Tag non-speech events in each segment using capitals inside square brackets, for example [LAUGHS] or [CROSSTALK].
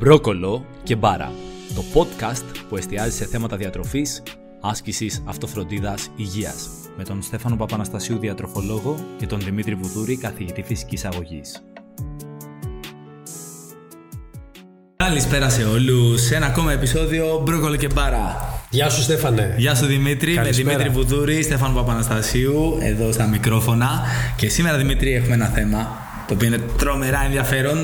Μπρόκολο και Μπάρα, το podcast που εστιάζει σε θέματα διατροφής, άσκησης, αυτοφροντίδας, υγείας, με τον Στέφανο Παπαναστασίου διατροφολόγο και τον Δημήτρη Βουδούρη καθηγητή φυσικής αγωγής. Καλησπέρα σε όλους, σε ένα ακόμα επεισόδιο Μπρόκολο και Μπάρα. Γεια σου Στέφανε. Γεια σου Δημήτρη, Καλησπέρα. με Δημήτρη Βουδούρη, Στέφανο Παπαναστασίου, εδώ στα μικρόφωνα. Και σήμερα Δημήτρη έχουμε ένα θέμα το οποίο είναι τρομερά ενδιαφέρον.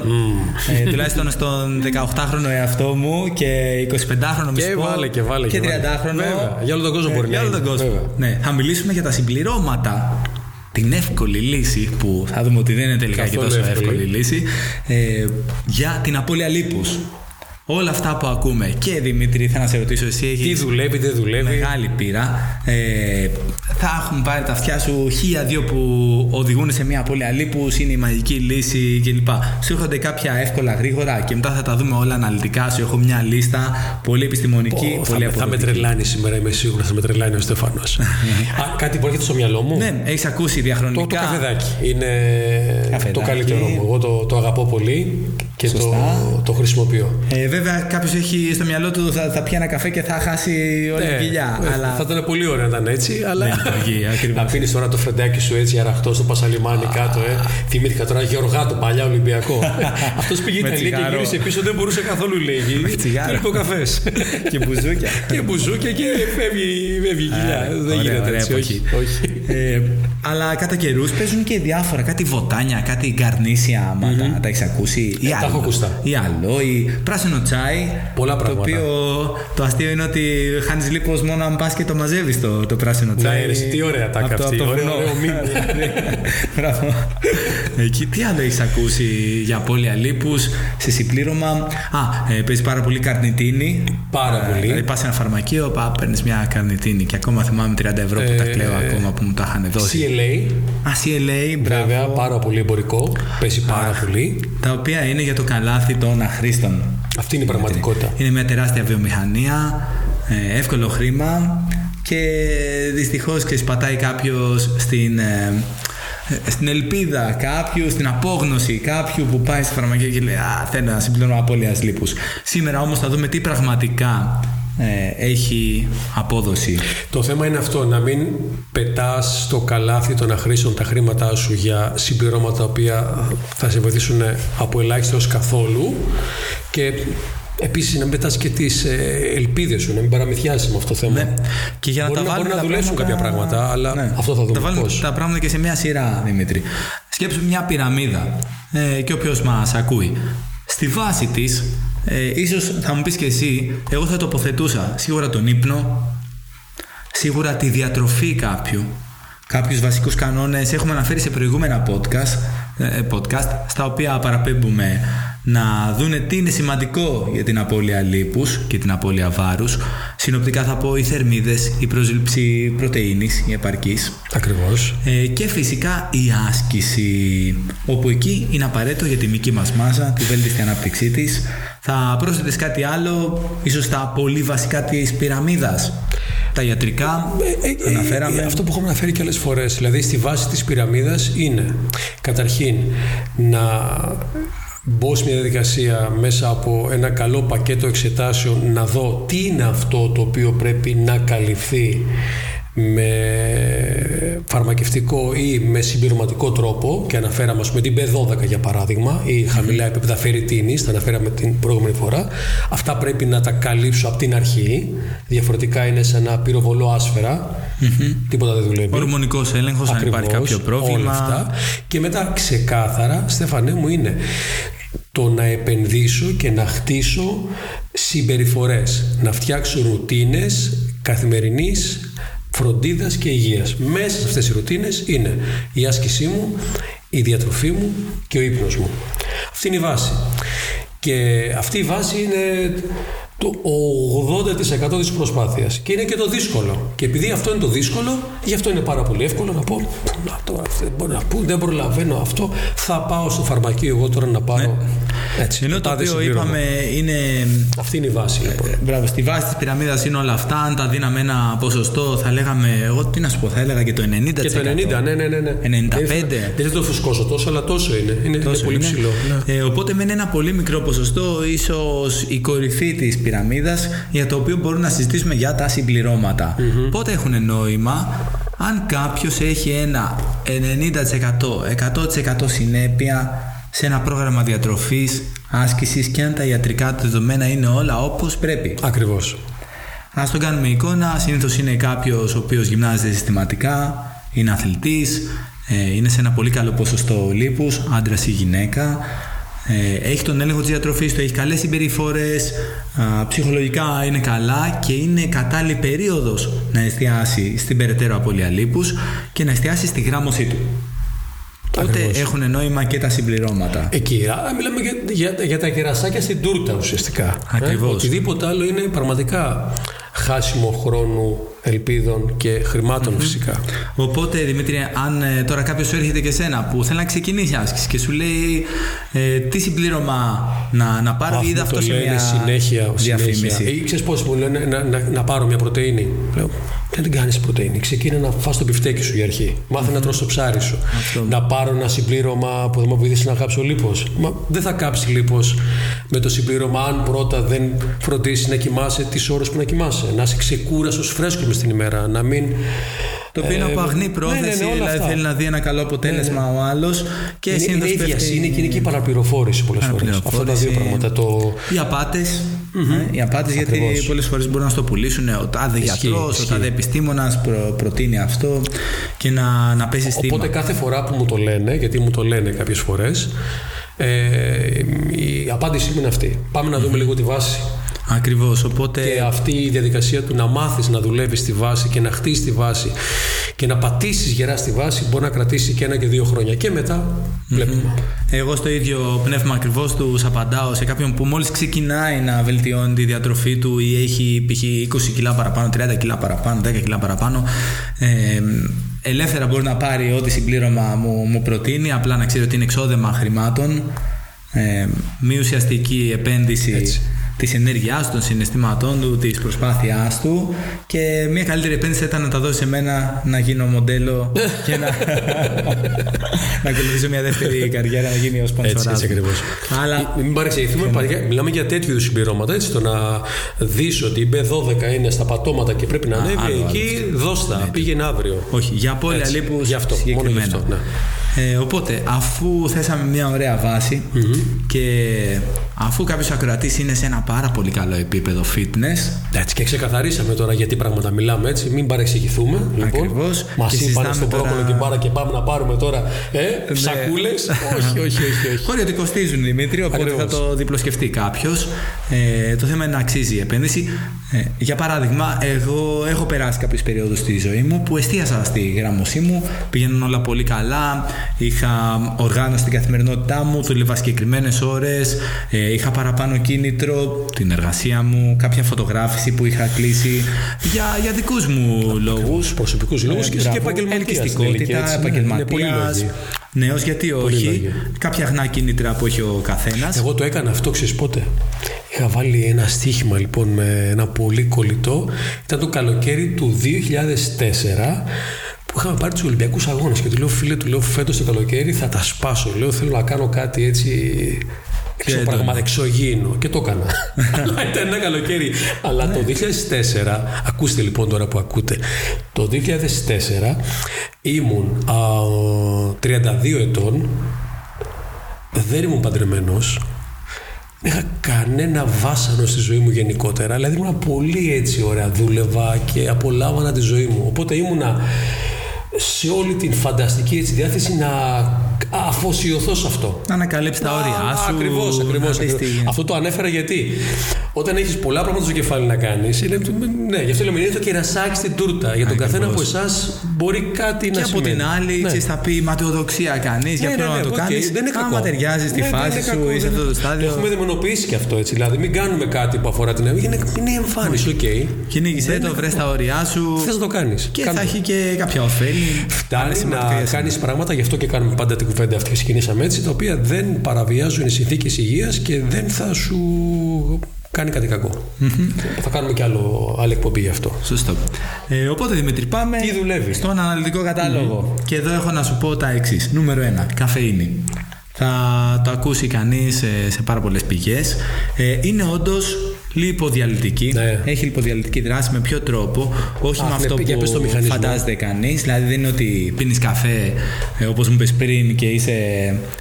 Ε, τουλάχιστον στον 18χρονο εαυτό μου και 25χρονο μισό. Και βάλε και βάλε. Και 30χρονο. Βέβαια. Για όλο τον κόσμο μπορεί για να όλο τον είναι. κόσμο. Βέβαια. Ναι, θα μιλήσουμε για τα συμπληρώματα. Την εύκολη λύση που θα δούμε ότι δεν είναι τελικά Καθόλου και τόσο εύκολη. εύκολη λύση ε, για την απώλεια λίπους. Όλα αυτά που ακούμε και Δημήτρη θα να σε ρωτήσω εσύ Τι έχεις δουλεύει, δεν δουλεύει; Μεγάλη πείρα. Ε, θα έχουν πάρει τα αυτιά σου χίλια δύο που οδηγούν σε μια απώλεια λίπους, είναι η μαγική λύση κλπ. Σου έρχονται κάποια εύκολα γρήγορα και μετά θα τα δούμε όλα αναλυτικά. Σου έχω μια λίστα πολύ επιστημονική, Πω, θα, πολύ με, θα με αποδοτική. τρελάνει σήμερα, είμαι σίγουρος θα με τρελάνει ο Στέφανο. [LAUGHS] κάτι που έρχεται στο μυαλό μου. Ναι, έχεις ακούσει Το, διαχρονικά. το καφεδάκι. Είναι Καφεδάκι. το καλύτερο μου. Εγώ το, το αγαπώ πολύ και το, Σωστά. το χρησιμοποιώ. Ε, βέβαια, κάποιος έχει στο μυαλό του θα, θα πιει ένα καφέ και θα χάσει όλη Ναι, την κοιλιά. ε, αλλά Θα ήταν πολύ ωραίο να ήταν έτσι, αλλά. Δεν λειτουργεί, [LAUGHS] ακριβώς. να πίνεις τώρα το φρεντάκι σου έτσι αραχτό στο Πασαλιμάνι κάτω, ε. Θυμήθηκα τώρα Γεωργά, τον παλιά Ολυμπιακό. [LAUGHS] Αυτός πήγε Με Ιταλία και τσιγάρο. γύρισε πίσω, δεν μπορούσε καθόλου λέγει. τσιγάρο. Του είπε ο καφέ. και μπουζούκια. και μπουζούκια και φεύγει, φεύγει η κοιλιά. Α, δεν ωραία, γίνεται ωραία έτσι. εποχή. Όχι. Όχι. Ε, αλλά κατά καιρούς παίζουν και διάφορα. Κάτι βοτάνια, κάτι γκαρνίσια, άμα τα, τα έχεις ακούσει. Ή Ε, τα έχω ακουστά. Ή άλλο, ή πράσινο τσάι. Πολλά Το πράγματα. οποίο το αστείο είναι ότι χάνεις λίπος μόνο αν πας και το μαζεύεις το, το πράσινο τσάι. Ναι, ρε, τι ωραία τάκα Απ' το- αυτή. απ' το Ωραίο, βουνό. ωραίο μήνυμα. [LAUGHS] Μπράβο. Εκεί τι άλλο έχεις ακούσει για απώλεια λίπους σε συμπλήρωμα; Α, ε, παίζεις πάρα πολύ καρνιτίνη. Πάρα Ε, πολύ. Δηλαδή πας σε ένα φαρμακείο, παίρνεις μια καρνιτίνη και ακόμα θυμάμαι 30 ευρώ που τα Ε, κλαίω ακόμα που μου τα είχαν δώσει. CLA, Α, CLA, μπράβο. βέβαια, πάρα πολύ εμπορικό. Πέσει πάρα πολύ. Τα οποία είναι για το καλάθι των αχρήστων. Αυτή είναι η πραγματικότητα. Είναι μια τεράστια βιομηχανία, ε, εύκολο χρήμα και δυστυχώς και σπατάει κάποιος στην, ε, ε, στην ελπίδα κάποιου, στην απόγνωση κάποιου που πάει στη φαρμακεία και λέει «Α, θέλω να συμπληρώνω απώλειας λίπους». Σήμερα όμως θα δούμε τι πραγματικά ε, έχει απόδοση. Το θέμα είναι αυτό, να μην πετάς στο καλάθι των αχρήστων τα χρήματά σου για συμπληρώματα τα οποία θα σε βοηθήσουν από ελάχιστος ως καθόλου και επίσης να μην πετάς και τις ε, ελπίδες σου, να μην παραμυθιάζεις με αυτό το θέμα. Ναι. Και για να Μπορεί τα να- βάλουμε μπορεί να τα δουλέψουν κάποια πράγματα, αλλά αυτό θα δούμε Τα βάλουμε πώς. τα πράγματα και σε μια σειρά, Δημήτρη. Σκέψου μια πυραμίδα ε, και όποιος μας ακούει. Στη βάση της, ε, ίσως θα μου πεις και εσύ, εγώ θα τοποθετούσα σίγουρα τον ύπνο, σίγουρα τη διατροφή κάποιου, κάποιους βασικούς κανόνες. Έχουμε αναφέρει σε προηγούμενα podcast, ε, podcast στα οποία παραπέμπουμε να δούνε τι είναι σημαντικό για την απώλεια λίπους και την απώλεια βάρους. Συνοπτικά θα πω οι θερμίδες, η προσλήψη πρωτεΐνης, η επαρκής. Ακριβώς. Ε, και φυσικά η άσκηση, όπου εκεί είναι απαραίτητο για τη μυϊκή μας μάζα, τη βέλτιστη ανάπτυξή της. Θα πρόσθετες κάτι άλλο, ίσως τα πολύ βασικά της πυραμίδας. Τα ιατρικά, Ε, ε, αναφέραμε. ε, αυτό που έχουμε αναφέρει και άλλες φορές. Δηλαδή στη βάση της πυραμίδας είναι καταρχήν να μπω σε μια διαδικασία μέσα από ένα καλό πακέτο εξετάσεων να δω τι είναι αυτό το οποίο πρέπει να καλυφθεί με φαρμακευτικό ή με συμπληρωματικό τρόπο και αναφέραμε ας πούμε την B12 για παράδειγμα ή χαμηλά επίπεδα φερριτίνης, τα αναφέραμε την προηγούμενη φορά. Αυτά πρέπει να τα καλύψω από την αρχή. Διαφορετικά είναι σαν να πυροβολώ άσφαιρα. Τίποτα δεν δουλεύει. Ορμονικός έλεγχος, αν υπάρχει Ακριβώς, κάποιο πρόβλημα. όλα αυτά. Και μετά ξεκάθαρα, Στέφανέ μου, είναι το να επενδύσω και να χτίσω συμπεριφορές, να φτιάξω ρουτίνες καθημερινής φροντίδας και υγείας. Μέσα σε αυτές οι ρουτίνες είναι η άσκησή μου, η διατροφή μου και ο ύπνος μου. Αυτή είναι η βάση. Και αυτή η βάση είναι το 80% της προσπάθειας και είναι και το δύσκολο και επειδή αυτό είναι το δύσκολο γι' αυτό είναι πάρα πολύ εύκολο να πω «Πού να τώρα, δεν μπορώ να πω, δεν προλαβαίνω αυτό θα πάω στο φαρμακείο εγώ τώρα να πάρω Έτσι, Ενώ το το τάδε οποίο συμπλήρωμα. είπαμε είναι. Αυτή είναι η βάση λοιπόν. ε, Μπράβο, στη βάση της πυραμίδας είναι όλα αυτά. Αν τα δίναμε ένα ποσοστό, θα λέγαμε. Εγώ τι να σου πω, θα έλεγα και το 90%. Και το 90, ναι, ναι, ναι. ναι. 95. Δεν, δεν το φουσκώσω τόσο, αλλά τόσο είναι. Είναι, είναι πολύ είναι. ψηλό. Ναι. Ε, οπότε μένει ένα πολύ μικρό ποσοστό, ίσως η κορυφή της πυραμίδας, για το οποίο μπορούμε να συζητήσουμε για τα συμπληρώματα. Πότε έχουν νόημα, αν κάποιος έχει ένα 90%, 100% συνέπεια σε ένα πρόγραμμα διατροφής, άσκησης και αν τα ιατρικά του δεδομένα είναι όλα όπως πρέπει. Ακριβώς. Α το κάνουμε εικόνα. Συνήθως είναι κάποιος ο οποίος γυμνάζεται συστηματικά, είναι αθλητής, ε, είναι σε ένα πολύ καλό ποσοστό λίπους, άντρας ή γυναίκα. Ε, έχει τον έλεγχο της διατροφής του, έχει καλές συμπεριφορές, ψυχολογικά είναι καλά και είναι κατάλληλη περίοδος να εστιάσει στην περαιτέρω απώλεια λίπους και να εστιάσει στη γράμμωσή του. Τότε Ακριβώς. έχουν νόημα και τα συμπληρώματα. Εκεί. Α, Μιλάμε για, για, για τα κερασάκια στην τούρτα ουσιαστικά. Ακριβώς. Ε, οτιδήποτε άλλο είναι πραγματικά χάσιμο χρόνου, ελπίδων και χρηματων φυσικά. Οπότε Δημήτρη, αν ε, τώρα κάποιος σου έρχεται και σένα που θέλει να ξεκινήσει άσκηση και σου λέει ε, τι συμπλήρωμα να, να πάρω, Αυτό είδα αυτό το σε λένε μια συνέχεια, διαφήμιση. συνέχεια. Ή ξέρεις πώς μου λένε να, να, να πάρω μια πρωτεΐνη. Λέω, δεν την κάνεις πρωτεΐνη. Ξεκίνα να φας το μπιφτέκι σου για αρχή. Μάθε να τρως το ψάρι σου. Αυτό. Να πάρω ένα συμπλήρωμα που θα μου βοηθήσει να κάψω λίπος. Μα δεν θα κάψει λίπος με το συμπλήρωμα αν πρώτα δεν φροντίσεις να κοιμάσαι τις ώρες που να κοιμάσαι. Να είσαι ξεκούραστος φρέσκος μες την ημέρα. Να μην... Το οποίο είναι Ε, από αγνή ναι, πρόθεση, ναι, ναι, όλα δηλαδή αυτά. θέλει να δει ένα καλό αποτέλεσμα ο άλλος και είναι, είναι συνήθως η πέφτει- βιασύνη και είναι και η παραπληροφόρηση πολλές φορές. Αυτά τα δύο Παραπληροφόρηση. πράγματα. Το... Οι απάτες. Οι απάτε γιατί Ακριβώς. πολλές φορές μπορούν να στο πουλήσουν ο τάδε Ισχύει, γιατρός, ο ισχύει. τάδε επιστήμονας προ, προτείνει αυτό και να, να πέσει στήμα. Οπότε κάθε φορά που μου το λένε, γιατί μου το λένε κάποιες φορές, ε, η απάντησή μου είναι αυτή. Πάμε να δούμε λίγο τη βάση. Ακριβώς. Οπότε. Και αυτή η διαδικασία του να μάθεις να δουλεύεις στη βάση και να χτίσεις τη βάση και να πατήσεις γερά στη βάση μπορεί να κρατήσει και ένα και δύο χρόνια. Και μετά βλέπουμε. Εγώ στο ίδιο πνεύμα ακριβώς τους απαντάω σε κάποιον που μόλις ξεκινάει να βελτιώνει τη διατροφή του ή έχει π.χ. 20 κιλά παραπάνω, 30 κιλά παραπάνω, 10 κιλά παραπάνω. Ε, ελεύθερα μπορεί να πάρει ό,τι συμπλήρωμα μου, μου προτείνει, απλά να ξέρει ότι είναι εξόδεμα χρημάτων. Ε, μη ουσιαστική επένδυση Έτσι. Της ενέργειάς του, των συναισθήματών του, της προσπάθειάς του και μια καλύτερη επένδυση θα ήταν να τα δώσει σε μένα να γίνω μοντέλο και να, [LAUGHS] να ακολουθήσω μια δεύτερη καριέρα να γίνει ο Έτσι, σπονσοράς έτσι μου. ακριβώς. Αλλά Μην παρεξηγηθούμε, παρα- μιλάμε για τέτοιου είδους συμπληρώματα. Έτσι, το να δεις ότι η B12 είναι στα πατώματα και πρέπει να ανέβει, άλλο, εκεί δώστα, πήγαινε αύριο. όχι, για απώλεια Έτσι, λίπους γι' αυτό, μόνο γι' συγκεκριμένα. αυτό, ναι. Ε, οπότε, αφού θέσαμε μια ωραία βάση και αφού κάποιος ακροατής είναι σε ένα πάρα πολύ καλό επίπεδο fitness, Έτσι και ξεκαθαρίσαμε τώρα γιατί πράγματα μιλάμε έτσι, μην παρεξηγηθούμε. Λοιπόν, Ακριβώς. Μας Και είπαν συζητάμε στον τώρα- πρόκολο και μπάρα και πάμε να πάρουμε τώρα ε, σακούλες. [LAUGHS] όχι, όχι, όχι. όχι. Χώροι ότι κοστίζουν Δημήτρη, οπότε Ακριβώς. θα το διπλοσκεφτεί κάποιος. Ε, το θέμα είναι να αξίζει η επένδυση. Ε, για παράδειγμα, εγώ έχω περάσει κάποιες περιόδους στη ζωή μου που εστίασα στη γράμμωσή μου, πήγαιναν όλα πολύ καλά, είχα οργάνωση στην καθημερινότητά μου, δούλευα συγκεκριμένες ώρες, ε, είχα παραπάνω κίνητρο, την εργασία μου, κάποια φωτογράφηση που είχα κλείσει για, για δικούς μου λόγους. προσωπικούς λόγους και- και επαγγελματίας στην ηλικία, Ελκυστικότητα, έτσι, ναι, είναι πολλοί επαγγελματία. Λόγοι. Νέος γιατί όχι. λόγοι. Κάποια αγνά κίνητρα που έχει ο καθένας. Εγώ το έκανα αυτό, ξέρεις πότε; Είχα βάλει ένα στοίχημα λοιπόν με ένα πολύ κολλητό. Ήταν το καλοκαίρι του 2004 που είχαμε πάρει τους Ολυμπιακούς Αγώνες. Και του λέω, φίλε, του λέω φέτος το καλοκαίρι θα τα σπάσω. Λέω, θέλω να κάνω κάτι έτσι. Ξέρω, έντονο. πράγμα εξωγήινο. Και το έκανα. [LAUGHS] Ήταν ένα καλοκαίρι. Αλλά το 2004, ακούστε λοιπόν τώρα που ακούτε, το 2004 ήμουν α, 32 ετών, δεν ήμουν παντρεμένος, δεν είχα κανένα βάσανο στη ζωή μου γενικότερα. Δηλαδή ήμουν πολύ έτσι ωραία, δούλευα και απολάμβανα τη ζωή μου. Οπότε ήμουνα σε όλη την φανταστική έτσι διάθεση να αφοσιωθώ σε αυτό. Να ανακαλύψει τα όρια σου. Ακριβώς, να ακριβώς. δεις τι- Αυτό το ανέφερα γιατί όταν έχεις πολλά πράγματα στο κεφάλι να κάνεις. Ναι, γι' αυτό λέμε είναι το κερασάκι στην τούρτα. Για τον καθένα από εσάς μπορεί κάτι Και να από την σημαίνει. άλλη, Ναι. ξέρεις, θα πει ματαιοδοξία κανείς. Για Ναι, ποιο ναι, να ναι, το οκ, κάνεις. δεν είναι κακό. Άμα ταιριάζει στη Ναι, δεν φάση είναι σου κακό, ή σε δεν αυτό το είναι- στάδιο. Το έχουμε δαιμονοποιήσει και αυτό έτσι. Δηλαδή, μην κάνουμε κάτι που αφορά την είναι, είναι εμφάνιση, οκ. Κυνήγησε Δεν το, είναι βρες κακό. τα όρια σου. Θες να το κάνεις. Και θα έχει και κάποια ωφέλη. Φτάνει σημαντικά να για σένα. κάνεις πράγματα, γι' αυτό και κάνουμε πάντα την κουβέντα αυτή ξεκινήσαμε έτσι, τα οποία δεν παραβιάζουν οι συνθήκες υγείας και δεν θα σου κάνει κάτι Θα κάνουμε και άλλο, άλλη εκπομπή γι' αυτό. Σωστό. Ε, οπότε Δημήτρη, πάμε Τι δουλεύει; στον αναλυτικό Και εδώ έχω να σου πω τα εξής. Νούμερο 1. Καφεΐνη. Θα το ακούσει κανείς σε, σε πάρα πολλές πηγές. Ε, είναι όντως λιποδιαλυτική. Ναι. Έχει λιποδιαλυτική δράση με ποιο τρόπο, όχι με αυτό που φαντάζεται κανείς. Δηλαδή δεν είναι ότι πίνεις καφέ, ε, όπως μου είπε πριν, και είσαι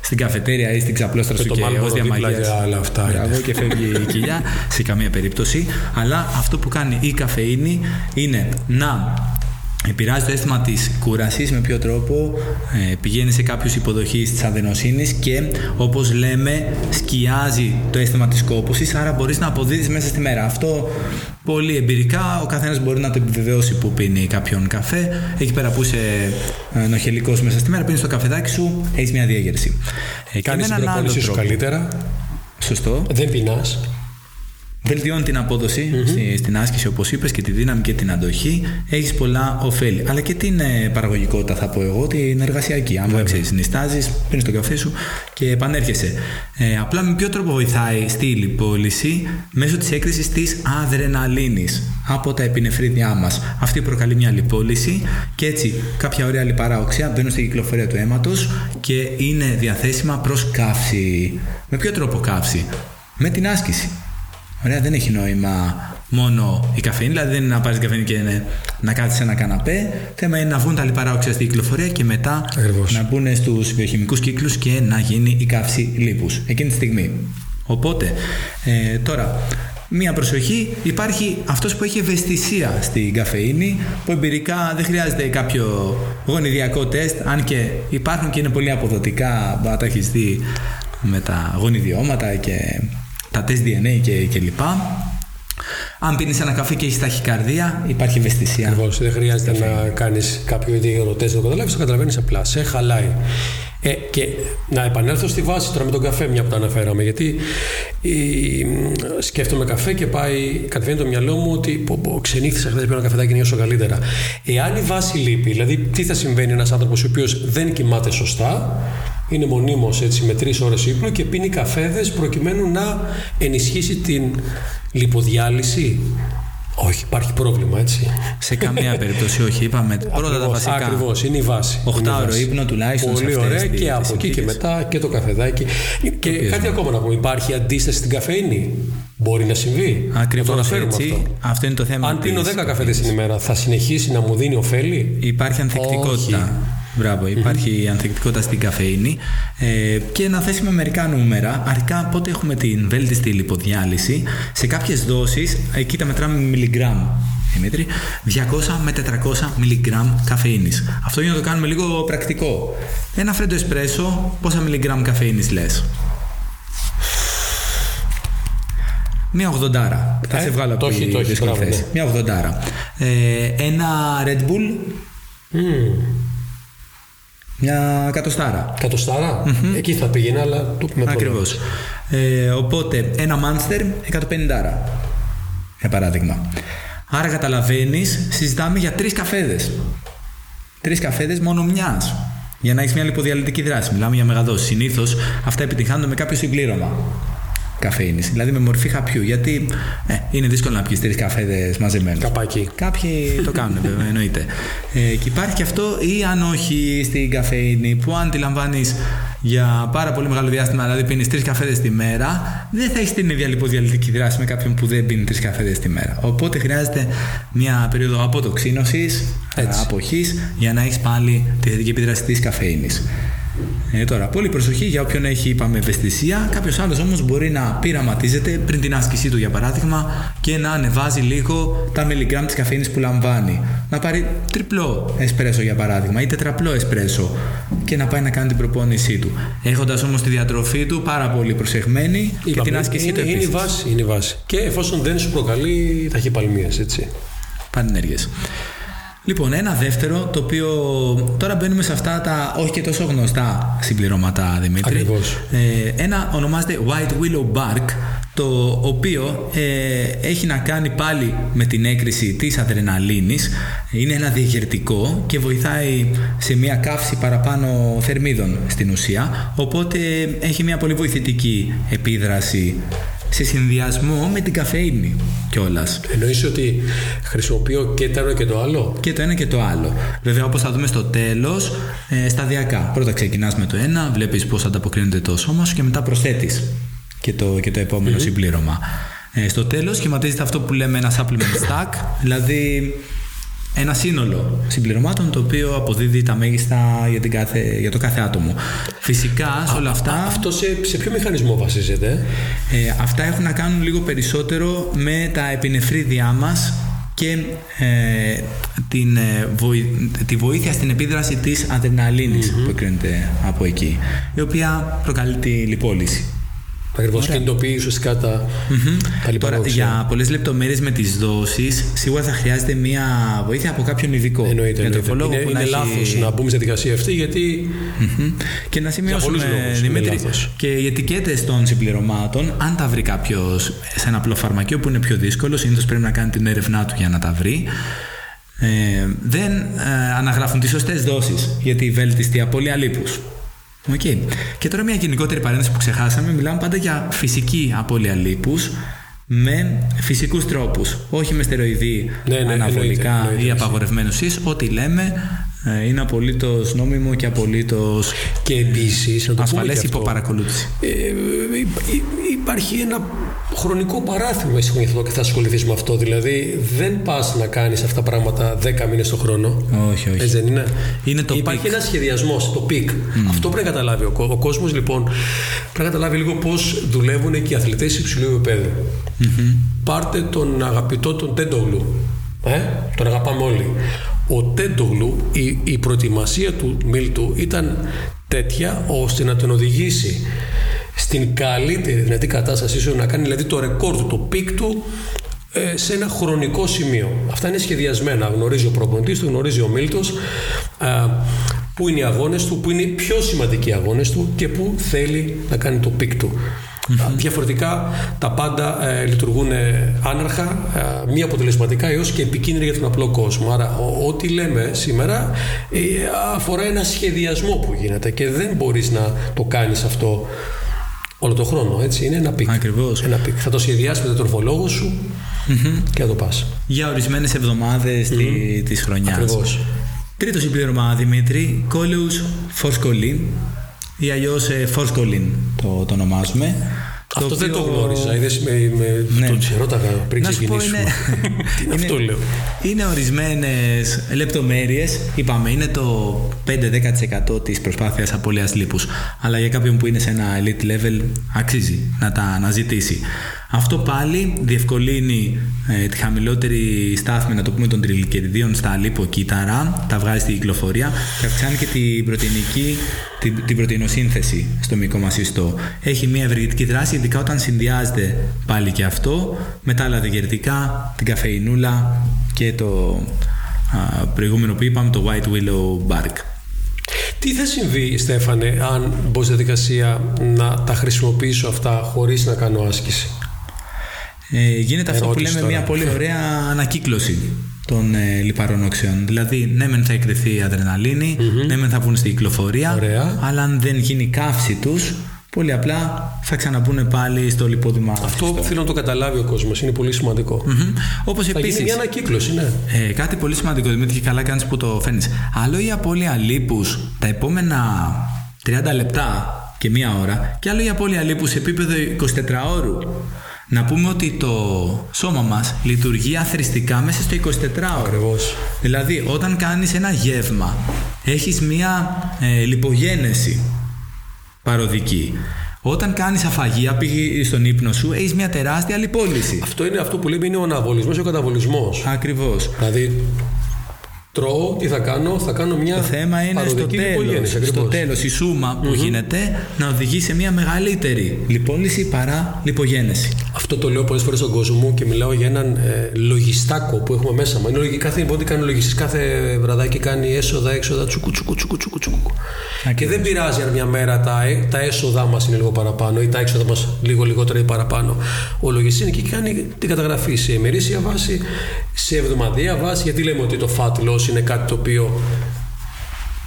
στην καφετέρια ή στην ξαπλώστρα σου και ως διαμαγεία. άλλα αυτά. Μπράβο, και φεύγει η [LAUGHS] κοιλιά. σε καμία περίπτωση. Αλλά αυτό που κάνει η καφεΐνη είναι να επηρεάζει το αίσθημα της κούρασης με ποιο τρόπο ε, πηγαίνει σε κάποιους υποδοχείς της αδενοσύνης και όπως λέμε σκιάζει το αίσθημα της κόπωσης άρα μπορείς να αποδίδεις μέσα στη μέρα. Αυτό πολύ εμπειρικά ο καθένας μπορεί να το επιβεβαιώσει που πίνει κάποιον καφέ. Εκεί πέρα που είσαι ε, νοχελικός μέσα στη μέρα πίνεις το καφεδάκι σου έχεις μια διέγερση. Ε, Κάνεις την προπόνηση σου καλύτερα. Σωστό. Δεν πεινάς βελτιώνει την απόδοση mm-hmm. στην άσκηση, όπως είπες, και τη δύναμη και την αντοχή. Έχεις πολλά ωφέλη. Αλλά και την ε, παραγωγικότητα, θα πω εγώ, την εργασιακή. Αν ξέρεις, νιστάζει, πίνεις το καφέ σου και επανέρχεσαι. Ε, απλά με ποιο τρόπο βοηθάει στη λιπόλυση μέσω της έκρηση της αδρεναλίνης από τα επινεφρίδια μας. Αυτή προκαλεί μια λιπόλυση και έτσι κάποια ωραία λιπαρά οξέα μπαίνουν στην κυκλοφορία του αίματος και είναι διαθέσιμα προς καύση. Με ποιο τρόπο καύση, με την άσκηση. Ωραία, δεν έχει νόημα μόνο η καφέινη, δηλαδή δεν είναι να πάρεις καφέινη και να κάτσει σε ένα καναπέ. Θέμα είναι να βγουν τα λιπαρά όξια στην κυκλοφορία και μετά να μπουν στους βιοχημικού κύκλους και να γίνει η καύση λίπους εκείνη τη στιγμή. Οπότε, ε, τώρα, μία προσοχή, υπάρχει αυτός που έχει ευαισθησία στην καφεΐνη, που εμπειρικά δεν χρειάζεται κάποιο γονιδιακό τεστ, αν και υπάρχουν και είναι πολύ αποδοτικά, μπορεί να τα έχεις δει με τα γονιδιώματα και τα τεστ DNA και, και λοιπά. Αν πίνεις ένα καφέ και έχεις ταχυκαρδία, υπάρχει ευαισθησία. Ακριβώς. Δεν χρειάζεται να κάνεις κάποιο ιδιαίτερο τεστ να το καταλάβεις, το καταλαβαίνεις απλά. Σε χαλάει. Ε, και να επανέλθω στη βάση τώρα με τον καφέ, μια που το αναφέραμε. Γιατί η, σκέφτομαι καφέ και πάει, κατεβαίνει το μυαλό μου ότι πω, πω, ξενύχτησα χθες ένα καφεδάκι νιώσω καλύτερα. Εάν η βάση λείπει, δηλαδή τι θα συμβαίνει ένας άνθρωπος ο οποίος δεν κοιμάται σωστά, είναι μονίμως έτσι με τρεις ώρες ύπνο και πίνει καφέδες προκειμένου να ενισχύσει την λιποδιάλυση. Όχι, υπάρχει πρόβλημα, έτσι. Σε καμία περίπτωση, όχι. Είπαμε πρώτα τα βασικά. Ακριβώς, είναι η βάση. 8 ώρο ύπνο τουλάχιστον. Πολύ ωραία και από εκεί και μετά και το καφεδάκι. Και κάτι ακόμα να πούμε. Υπάρχει αντίσταση στην καφέινη; Μπορεί να συμβεί. Ακριβώς έτσι. Αυτό. αυτό είναι το θέμα. Αν πίνω 10 καφέδες την ημέρα, θα συνεχίσει να μου δίνει ωφέλη; Υπάρχει ανθεκτικότητα. Μπράβο, υπάρχει ανθεκτικότητα στην καφέινη. Ε, και να θέσουμε μερικά νούμερα. Αρχικά, πότε έχουμε την βέλτιστη λιποδιάλυση, σε κάποιες δόσεις, εκεί τα μετράμε με μιλιγκράμμ. Δημήτρη, 200 με 400 μιλιγκράμμ καφέινης. Αυτό για να το κάνουμε λίγο πρακτικό. Ένα φρέντο εσπρέσο, πόσα μιλιγκράμμ καφέινης λες; Μία ογδοντάρα. Θα ε, σε βγάλω από τις ναι. Μία ογδοντάρα. Ε, ένα Red Bull. Μια κατοστάρα. Εκεί θα πήγαινε, αλλά το πούμε Ακριβώς. Ε, οπότε ένα Monster 150 για παράδειγμα. Άρα καταλαβαίνεις, συζητάμε για τρεις καφέδες. Τρεις καφέδες μόνο μιας. Για να έχεις μια λιποδιαλυτική δράση. Μιλάμε για μεγαδόση. Συνήθως αυτά επιτυγχάνονται με κάποιο συμπλήρωμα καφέινης, δηλαδή με μορφή χαπιού. Γιατί ε, είναι δύσκολο να πιεις τρεις καφέδες μαζεμένους. Καπάκι. Κάποιοι το κάνουν, βέβαια, εννοείται. Ε, και υπάρχει και αυτό, ή αν όχι στην καφέινη, που αν τη λαμβάνεις για πάρα πολύ μεγάλο διάστημα, δηλαδή πίνεις τρεις καφέδες τη μέρα, δεν θα έχεις την ίδια λιποδιαλυτική δράση με κάποιον που δεν πίνει τρεις καφέδες τη μέρα. Οπότε χρειάζεται μια περίοδο αποτοξίνωσης, αποχής, για να έχεις πάλι τη θετική επίδραση της καφέινης. Ε, τώρα, πολύ προσοχή για όποιον έχει, είπαμε, ευαισθησία. Κάποιος άλλος όμως μπορεί να πειραματίζεται πριν την άσκησή του, για παράδειγμα, και να ανεβάζει λίγο τα μιλιγκράμμ της καφέινη που λαμβάνει. Να πάρει τριπλό εσπρέσο, για παράδειγμα, ή τετραπλό εσπρέσο και να πάει να κάνει την προπόνησή του. Έχοντας όμως τη διατροφή του πάρα πολύ προσεγμένη και την άσκησή είναι, του. Είναι η βάση, είναι η βάση. Και εφόσον δεν σου προκαλεί ταχυπαλμίε, έτσι. Πανενέργειε. Λοιπόν, ένα δεύτερο, το οποίο τώρα μπαίνουμε σε αυτά τα όχι και τόσο γνωστά συμπληρώματα, Δημήτρη. Ακριβώς. Ε, ένα ονομάζεται White Willow Bark, το οποίο ε, έχει να κάνει πάλι με την έκρηση της αδρεναλίνης είναι ένα διαγερτικό και βοηθάει σε μια καύση παραπάνω θερμίδων στην ουσία οπότε έχει μια πολύ βοηθητική επίδραση σε συνδυασμό με την καφέινη κιόλας. Εννοείς ότι χρησιμοποιώ και το ένα και το άλλο; Και το ένα και το άλλο. Βέβαια, όπως θα δούμε στο τέλος, ε, σταδιακά. Πρώτα ξεκινάς με το ένα, βλέπεις πώς ανταποκρίνεται το σώμα σου και μετά προσθέτεις και το, και το επομενο συμπλήρωμα. Ε, στο τέλος, σχηματίζεται αυτό που λέμε ένα supplement [COUGHS] stack, δηλαδή ένα σύνολο συμπληρωμάτων το οποίο αποδίδει τα μέγιστα για, την κάθε, για το κάθε άτομο. Φυσικά σε όλα αυτά. αυτό σε, σε ποιο μηχανισμό βασίζεται, ε, Αυτά έχουν να κάνουν λίγο περισσότερο με τα επινεφρίδια μας και ε, την, ε, τη βοήθεια στην επίδραση της αδρεναλινης που εκκρίνεται από εκεί η οποία προκαλεί τη λιπόλυση. Ακριβώς κινητοποιεί ουσιαστικά τα, mm-hmm. Τώρα, για πολλές λεπτομέρειες με τις δόσεις, σίγουρα θα χρειάζεται μια βοήθεια από κάποιον ειδικό. Εννοείται. Για το είναι είναι έχει... λάθος να μπούμε στη διαδικασία αυτή, γιατί. Mm-hmm. Και να σημειώσουμε, Δημήτρη, και οι ετικέτες των συμπληρωμάτων, αν τα βρει κάποιος σε ένα απλό φαρμακείο που είναι πιο δύσκολο, συνήθως πρέπει να κάνει την έρευνά του για να τα βρει. Ε, δεν ε, αναγράφουν τις σωστές δόσεις γιατί η βέλτιστη απώλεια λίπους Okay. Και τώρα μια γενικότερη παρένθεση που ξεχάσαμε, μιλάμε πάντα για φυσική απώλεια λίπους με φυσικούς τρόπους, όχι με στεροειδή ναι, ναι, αναβολικά ή απαγορευμένου ό,τι λέμε ε, είναι απολύτως νόμιμο και απολύτως και επίσης ασφαλές υποπαρακολούθηση. Ε, ε, υπάρχει ένα χρονικό παράθυρο εσύ αυτό και θα ασχοληθείς με αυτό. Δηλαδή δεν πας να κάνεις αυτά τα πράγματα 10 μήνες το χρόνο. Όχι, όχι. Έτσι δεν είναι; είναι το υπάρχει ένα σχεδιασμός, το peak. Αυτό πρέπει να καταλάβει ο, ο κόσμος λοιπόν. Πρέπει να καταλάβει λίγο πώς δουλεύουν και οι αθλητές υψηλού επίπεδου. Mm-hmm. Πάρτε τον αγαπητό τον Τέντογλου. Ε, τον αγαπάμε όλοι. Ο Τέντογλου, η, η προετοιμασία του Μίλτου ήταν τέτοια ώστε να τον οδηγήσει στην καλύτερη δυνατή κατάστασή σου να κάνει δηλαδή το ρεκόρ του, το peak του ε, σε ένα χρονικό σημείο. Αυτά είναι σχεδιασμένα. Γνωρίζει ο προπονητής του, γνωρίζει ο Μίλτος ε, πού είναι οι αγώνες του, πού είναι οι πιο σημαντικοί αγώνες του και πού θέλει να κάνει το peak του. Διαφορετικά τα πάντα ε, λειτουργούν άναρχα, ε, μη αποτελεσματικά έως και επικίνδυνα για τον απλό κόσμο. Άρα ό,τι λέμε σήμερα ε, αφορά ένα σχεδιασμό που γίνεται και δεν μπορείς να το κάνεις αυτό όλο το χρόνο. Έτσι. Είναι ένα peak. Ακριβώς. Ένα peak. Θα το σχεδιάσεις με τον τροφολόγο σου mm-hmm. και θα το πας. Για ορισμένες εβδομάδες mm-hmm. της χρονιάς. Ακριβώς. Τρίτος συμπλήρωμα, Δημήτρη. Coleus Forskolin ή αλλιώς Forskolin το, το ονομάζουμε. Αυτό το δεν το γνώριζα. Είδες με, με ναι. το ρώταγα πριν να ξεκινήσουμε. Είναι, [LAUGHS] είναι, αυτό λέω; Είναι ορισμένες λεπτομέρειες. Είπαμε, είναι το 5-10% της προσπάθειας απώλειας λίπους. Αλλά για κάποιον που είναι σε ένα elite level, αξίζει να τα αναζητήσει. Αυτό πάλι διευκολύνει ε, τη χαμηλότερη στάθμη, να το πούμε, των τριλικεριδίων στα λιποκύτταρα, τα βγάζει στην κυκλοφορία και αυξάνει και την πρωτεϊνική, την, την πρωτεϊνοσύνθεση στο μυϊκό μας ιστό. Έχει μια ευεργετική δράση, ειδικά όταν συνδυάζεται πάλι και αυτό με τα άλλα διαγερτικά, την καφεϊνούλα και το α, προηγούμενο που είπαμε, το White Willow Bark. Τι θα συμβεί, Στέφανε, αν μπω στη διαδικασία να τα χρησιμοποιήσω αυτά χωρίς να κάνω άσκηση; Ε, γίνεται αυτό που λέμε μια πολύ ωραία ανακύκλωση των ε, λιπαρών οξέων. Δηλαδή, ναι, μεν θα εκρηθεί η αδρεναλίνη, mm-hmm. ναι, μεν θα βγουν στην κυκλοφορία, ωραία. αλλά αν δεν γίνει καύση τους, πολύ απλά θα ξαναμπούν πάλι στο λιπόδημα. Αυτό θέλω να το καταλάβει ο κόσμος. Είναι πολύ σημαντικό. Mm-hmm. Όπως επίση. Είναι μια ανακύκλωση, ναι. Ε, κάτι πολύ σημαντικό, Δημήτρη, και καλά κάνεις που το φέρνει. Άλλο η απώλεια λίπους τα επόμενα 30 λεπτά και μία ώρα, και άλλο η απώλεια λίπους σε επίπεδο 24 ώρου. Να πούμε ότι το σώμα μας λειτουργεί αθρηστικά μέσα στο 24ωρο. Ακριβώς. Δηλαδή, όταν κάνεις ένα γεύμα, έχεις μία ε, λιπογένεση παροδική. Όταν κάνεις αφαγία, πήγε στον ύπνο σου, έχεις μια τεράστια λιπόλυση. Αυτό είναι αυτό που λέμε είναι ο αναβολισμός και ο καταβολισμός. Ακριβώς. Δηλαδή, τρώω, τι θα κάνω, θα κάνω μια Το θέμα είναι στο παροδική τέλος, λιπογέννηση, στο ακριβώς. τέλος η σούμα που γίνεται να οδηγεί σε μια μεγαλύτερη λιπόλυση παρά λιπογένεση. Αυτό το λέω πολλές φορές στον κόσμο μου και μιλάω για έναν ε, λογιστάκο που έχουμε μέσα μας. Είναι λογική, κάθε ό,τι κάνει ο λογιστής, κάθε βραδάκι κάνει έσοδα, έξοδα, τσουκου, τσουκου, τσουκου, τσουκου, τσουκου. Και Ακριβώς. δεν πειράζει αν μια μέρα τα, ε- τα έσοδα μας είναι λίγο παραπάνω ή τα έξοδα μας λίγο λιγότερα ή παραπάνω. Ο λογιστής είναι εκεί και κάνει την καταγραφή σε ημερήσια βάση, σε εβδομαδιαία βάση. Γιατί λέμε ότι το fat loss είναι κάτι το οποίο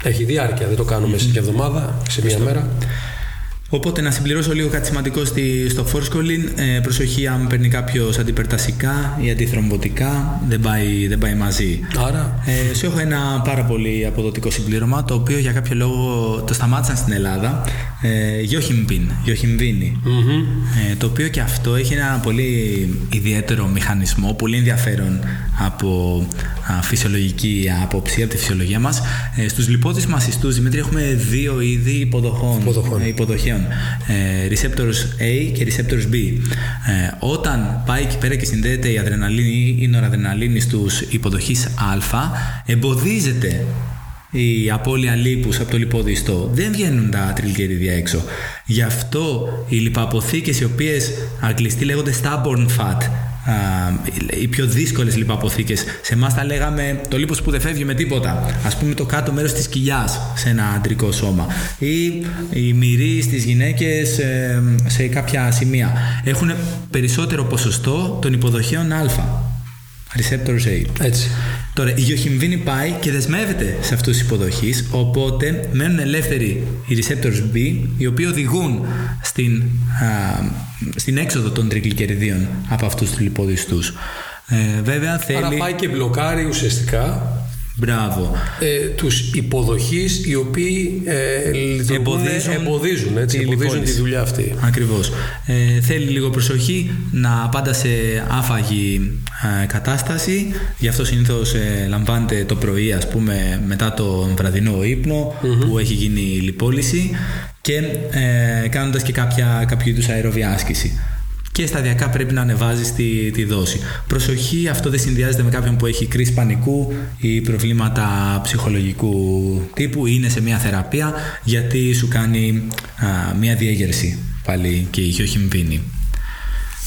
έχει διάρκεια. Δεν το κάνουμε σε μια εβδομάδα, σε μια μέρα. Οπότε να συμπληρώσω λίγο κάτι σημαντικό στη, στο Forskolin. Ε, προσοχή αν παίρνει κάποιος αντιπερτασικά ή αντιθρομβωτικά, δεν πάει, δεν πάει μαζί. Άρα Ε, σου έχω ένα πάρα πολύ αποδοτικό συμπλήρωμα το οποίο για κάποιο λόγο το σταμάτησαν στην Ελλάδα. Ε, Γιώχιμβιν, Γιώχιμβίνη. Ε, το οποίο και αυτό έχει ένα πολύ ιδιαίτερο μηχανισμό, πολύ ενδιαφέρον από α, φυσιολογική άποψη, από τη φυσιολογία μας. Ε, στους λιπόδεις μας ιστούς, Δημήτρη, έχουμε δύο είδη υποδοχών, Υποδοχών. ε, υποδοχέων. Ε, receptors A και receptors B. Ε, όταν πάει εκεί πέρα και συνδέεται η αδρεναλίνη ή η νοradrenalίνη στους υποδοχείς Α, εμποδίζεται η απώλεια λίπους από το λιπόδι ιστό. Δεν βγαίνουν τα τριλικερίδια έξω. Γι' αυτό οι λιπαποθήκες οι οποίες αγγλιστοί λέγονται stubborn fat, α, οι πιο δύσκολες λιπαποθήκες. Σε εμάς τα λέγαμε το λίπος που δεν φεύγει με τίποτα. Ας πούμε το κάτω μέρος της κοιλιάς σε ένα αντρικό σώμα. Ή οι μυροί στις γυναίκες ε, σε κάποια σημεία. Έχουν περισσότερο ποσοστό των υποδοχέων α. Receptors A. έτσι. Τώρα, η Γιοχημβίνη πάει και δεσμεύεται σε αυτούς τους υποδοχείς, οπότε μένουν ελεύθεροι οι receptors B, οι οποίοι οδηγούν στην, α, στην έξοδο των τρικλικεριδίων από αυτούς τους λιπόδιστού. Ε, βέβαια θέλει. Άρα πάει και μπλοκάρει ουσιαστικά Μπράβο. ε, τους υποδοχείς οι οποίοι ε, λειτουργούν, Εμποδίζουν εμποδίζουν, έτσι, τη εμποδίζουν τη λιπόλυση. δουλειά αυτή. Ακριβώς. Ε, θέλει λίγο προσοχή να πάντα σε άφαγη ε, κατάσταση. Γι' αυτό συνήθως ε, λαμβάνεται το πρωί, ας πούμε, μετά τον βραδινό ύπνο, που έχει γίνει η λιπόλυση και ε, κάνοντας και κάποια, κάποιο είδους αεροβία άσκηση. Και σταδιακά πρέπει να ανεβάζεις τη, τη δόση. Προσοχή, αυτό δεν συνδυάζεται με κάποιον που έχει κρίση πανικού ή προβλήματα ψυχολογικού τύπου ή είναι σε μια θεραπεία γιατί σου κάνει α, μια διέγερση πάλι και η χιοχυμβίνη.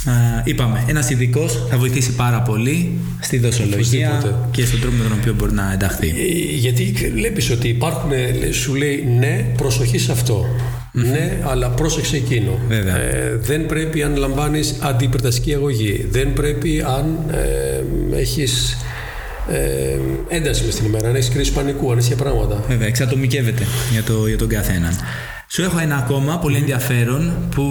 Α, είπαμε, ένας ειδικός θα βοηθήσει πάρα πολύ στη δοσολογία Οπωσδήποτε. και στον τρόπο με τον οποίο μπορεί να ενταχθεί. Ε, Γιατί βλέπεις ότι υπάρχουν, ε, σου λέει ναι, προσοχή σε αυτό. Ναι, αλλά πρόσεξε εκείνο. Βέβαια. Ε, δεν πρέπει αν λαμβάνεις αντιπερταστική αγωγή. Δεν πρέπει αν ε, έχεις ε, ένταση μες την ημέρα, αν έχεις κρίση πανικού, αν έχεις τέτοια πράγματα. Βέβαια, εξατομικεύεται για, το, για τον καθέναν. Σου έχω ένα ακόμα πολύ ενδιαφέρον που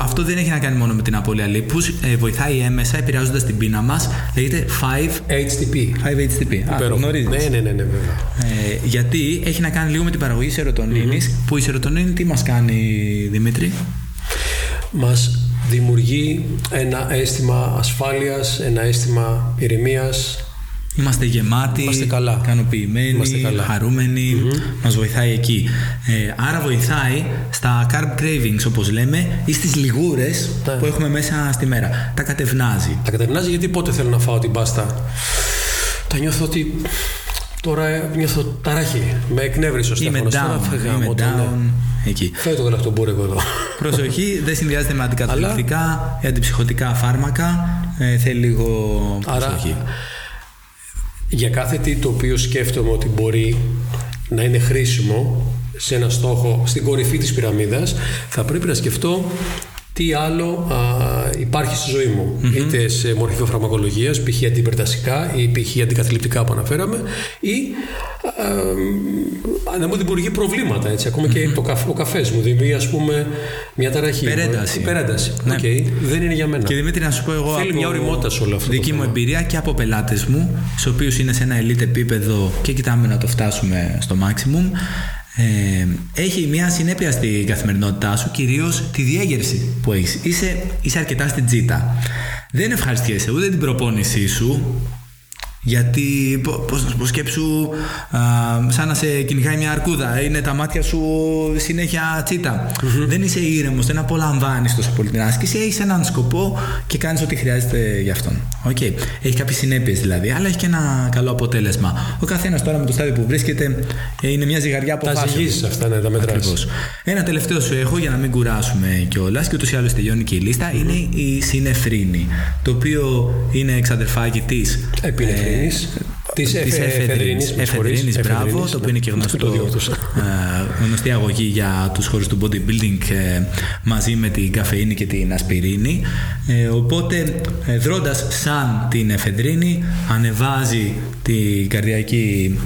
αυτό δεν έχει να κάνει μόνο με την απώλεια λίπους, ε, βοηθάει έμεσα επηρεάζοντας την πείνα μας. Λέγεται 5, HTP. 5-HTP. Α, το Υπέροχο. γνωρίζεις. Ναι, ναι, ναι, ναι, βέβαια. Ε, γιατί έχει να κάνει λίγο με την παραγωγή σερωτονίνης, που η σερωτονίνη τι μας κάνει, Δημήτρη; μας δημιουργεί ένα αίσθημα ασφάλειας, ένα αίσθημα ηρεμίας. Είμαστε γεμάτοι, Είμαστε καλά. ικανοποιημένοι, Είμαστε καλά. χαρούμενοι, μας βοηθάει εκεί. Ε, άρα βοηθάει στα carb cravings όπως λέμε ή στις λιγούρες Ναι. που έχουμε μέσα στη μέρα. Τα κατευνάζει. Τα κατευνάζει γιατί πότε θέλω να φάω την πάστα; Τα νιώθω ότι τώρα ε, νιώθω ταράχη. Με εκνεύρισε ο Είμαι Στέφανος. Τώρα down, φε- είμαι γάμο το, ναι. down εκεί. Φέρε το γαλακτομπούρεκο εδώ. Προσοχή, δεν συνδυάζεται με αντικαταθλιπτικά ή αντιψυχωτικά φάρμακα. Ε, θέλει λίγο Άρα προσοχή. Για κάθε τι το οποίο σκέφτομαι ότι μπορεί να είναι χρήσιμο σε ένα στόχο στην κορυφή της πυραμίδας θα πρέπει να σκεφτώ τι άλλο α, υπάρχει στη ζωή μου. Είτε σε μορφή φαρμακολογίας, π.χ. αντιπερτασικά ή π.χ. αντικαθλιπτικά που αναφέραμε ή α, να μου δημιουργεί προβλήματα. Έτσι. Ακόμα και το καφέ, ο καφές μου δημιουργεί ας πούμε μια ταραχή. Υπερένταση. Υπερένταση. Ναι. Οκ. Δεν είναι για μένα. Και Δημήτρη, να σου πω εγώ Θέλει από μια ωριμότητα σε όλο αυτό το δική μου θέμα. εμπειρία και από πελάτες μου, στους οποίους είναι σε ένα elite επίπεδο και κοιτάμε να το φτάσουμε στο maximum. Ε, έχει μια συνέπεια στην καθημερινότητά σου, κυρίως τη διέγερση που έχεις. Είσαι, είσαι αρκετά στην τσίτα. Δεν ευχαριστιέσαι ούτε την προπόνησή σου, Γιατί, πώς, πώς σκέψου, α, σαν να σε κυνηγάει μια αρκούδα, είναι τα μάτια σου συνέχεια τσίτα. Δεν είσαι ήρεμος, δεν απολαμβάνεις τόσο πολύ την άσκηση, έχεις έναν σκοπό και κάνεις ό,τι χρειάζεται για αυτόν. Okay. Έχει κάποιες συνέπειες δηλαδή, αλλά έχει και ένα καλό αποτέλεσμα. Ο καθένας τώρα με το στάδιο που βρίσκεται ε, είναι μια ζυγαριά από Τα ζυγίζεις αυτά, ναι, τα μετράς. Ένα τελευταίο σου έχω για να μην κουράσουμε κιόλας και ούτως ή άλλως τελειώνει και η λίστα είναι η συνεφρίνη. Το οποίο είναι εξαδερφάκι της. Επινεφρίνη. Της εφεδρίνης, μπράβο, το οποίο είναι και γνωστό, ε, γνωστή αγωγή για τους χώρους του bodybuilding ε, μαζί με την καφεΐνη και την ασπιρίνη. Ε, οπότε, δρώντας σαν την εφεδρίνη, ανεβάζει την καρδιακή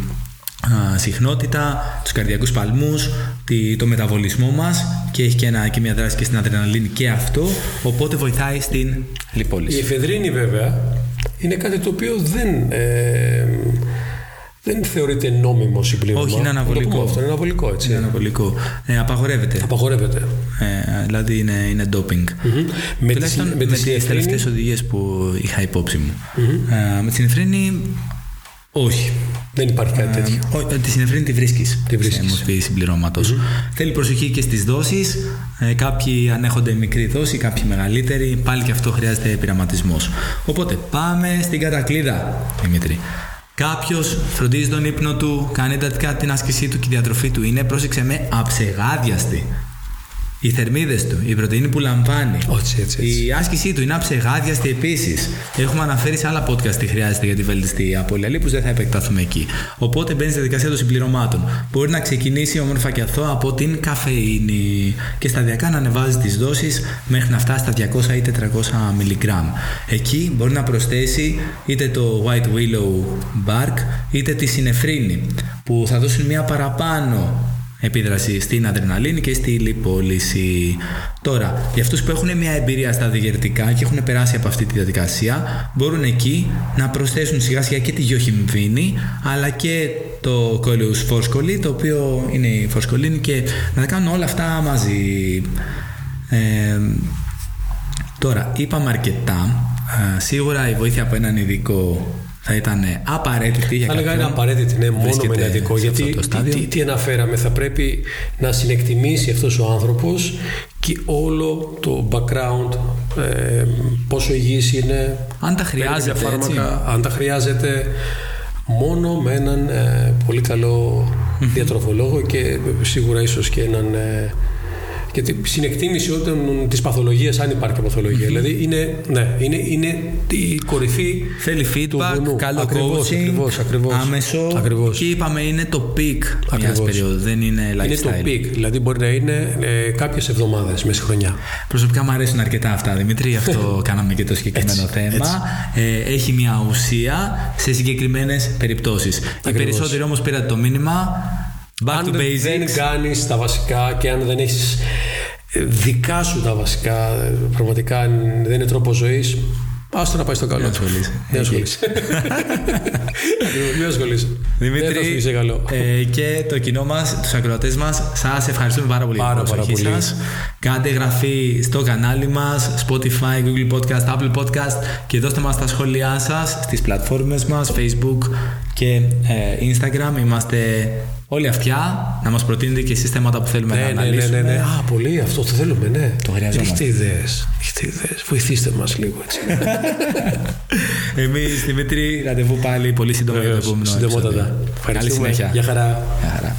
συχνότητα, τους καρδιακούς παλμούς, το μεταβολισμό μας και έχει και, ένα, και μια δράση και στην αδρεναλίνη και αυτό, οπότε βοηθάει στην λιπόλυση. Η εφεδρίνη βέβαια είναι κάτι το οποίο δεν, ε, δεν θεωρείται νόμιμο συμπλήρωμα. Όχι, είναι αναβολικό. αυτό είναι αναβολικό, έτσι. Είναι αναβολικό. Ε, απαγορεύεται. Απαγορεύεται. Ε, δηλαδή είναι, είναι doping. Mm-hmm. Με, τις, με, με τις τελευταίες οδηγίες που είχα υπόψη μου. Mm-hmm. Ε, με τη συνεφρίνη όχι. Δεν υπάρχει κάτι τέτοιο. Ε, τη συνεφρίνη τη βρίσκεις. Τη βρίσκεις. Σε μορφή συμπληρώματος. Mm-hmm. Θέλει προσοχή και στις δόσεις. Ε, κάποιοι ανέχονται μικρή δόση, κάποιοι μεγαλύτερη. Πάλι και αυτό χρειάζεται πειραματισμός. Οπότε πάμε στην κατακλίδα, Δημήτρη. Κάποιος φροντίζει τον ύπνο του, κάνει εντατικά την άσκησή του και η διατροφή του είναι, πρόσεξε με, αψεγάδιαστη οι θερμίδες του, η πρωτενη που λαμβάνει, έτσι, έτσι, έτσι. η άσκησή του είναι αψεγάδιαστη επίσης. Έχουμε αναφέρει σε άλλα podcast τι χρειάζεται για τη βελτιστή απολυαλή, που δεν θα επεκταθούμε εκεί. Οπότε μπαίνει στη διαδικασία των συμπληρωμάτων. Μπορεί να ξεκινήσει όμορφα και αθώα από την καφεΐνη και σταδιακά να ανεβάζει τις δόσεις μέχρι να φτάσει στα 200 ή 400 μιλιγκράμμ. Εκεί μπορεί να προσθέσει είτε το White Willow Bark είτε τη συνεφρίνη που θα δώσουν μια παραπάνω επίδραση στην αδρεναλίνη και στη λιπόλυση. Τώρα, για αυτούς που έχουν μια εμπειρία στα διαγερτικά και έχουν περάσει από αυτή τη διαδικασία, μπορούν εκεί να προσθέσουν σιγά σιγά και τη γιοχημβίνη, αλλά και το κόλιους φόσκολη, το οποίο είναι η φωσκολίνη και να τα κάνουν όλα αυτά μαζί. Ε, τώρα, είπαμε αρκετά. Ε, σίγουρα η βοήθεια από έναν ειδικό θα ήταν απαραίτητη για Θα είναι απαραίτητη, ναι, μόνο με ένα ειδικό. Γιατί τι, τι, αναφέραμε, θα πρέπει να συνεκτιμήσει αυτός ο άνθρωπος και όλο το background, ε, πόσο υγιής είναι, αν τα χρειάζεται, φάρμακα, αν τα χρειάζεται, μόνο με έναν ε, πολύ καλό διατροφολόγο και σίγουρα ίσως και έναν ε, και τη συνεκτίμηση όταν της παθολογίας, αν υπάρχει παθολογία. Mm-hmm. Δηλαδή είναι, ναι, είναι, είναι η κορυφή. Θέλει feedback, καλό ακριβώς, coaching, ακριβώς, ακριβώς, άμεσο. Ακριβώς. Και είπαμε είναι το peak μιας περίοδου, δεν είναι lifestyle. Είναι το peak, δηλαδή μπορεί να είναι ε, κάποιες εβδομάδες μέσα χρονιά. Προσωπικά μου αρέσουν αρκετά αυτά, Δημήτρη, αυτό [LAUGHS] κάναμε και το συγκεκριμένο έτσι, θέμα. Έτσι. Ε, έχει μια ουσία σε συγκεκριμένες περιπτώσεις. Οι περισσότεροι όμως πήρατε το μήνυμα. Back αν to basics. δεν κάνεις τα βασικά και αν δεν έχεις δικά σου τα βασικά, πραγματικά δεν είναι τρόπο ζωής, Άστο να πάει στο καλό. Δεν ασχολείσαι. Δεν [LAUGHS] ασχολείσαι. Δημήτρη, καλό. Ε, και το κοινό μας, τους ακροατές μας, σας ευχαριστούμε πάρα πολύ πάρα, για την προσοχή σας. Κάντε εγγραφή στο κανάλι μας, Spotify, Google Podcast, Apple Podcast και δώστε μας τα σχόλιά σας στις πλατφόρμες μας, Facebook και ε, Instagram. Είμαστε Όλη αυτιά να μας προτείνετε και εσείς θέματα που θέλουμε ναι, να ναι, αναλύσουμε. Ναι, ναι, ναι. Α, πολύ, αυτό το θέλουμε, ναι. Το χρειαζόμαστε. Έχετε ιδέες. Έχετε ιδέες. Βοηθήστε μας λίγο έτσι. [LAUGHS] Εμείς, Δημήτρη, ραντεβού πάλι πολύ σύντομα για το επόμενο. Συντομότατα. Καλή συνέχεια. Γεια χαρά. Γεια χαρά.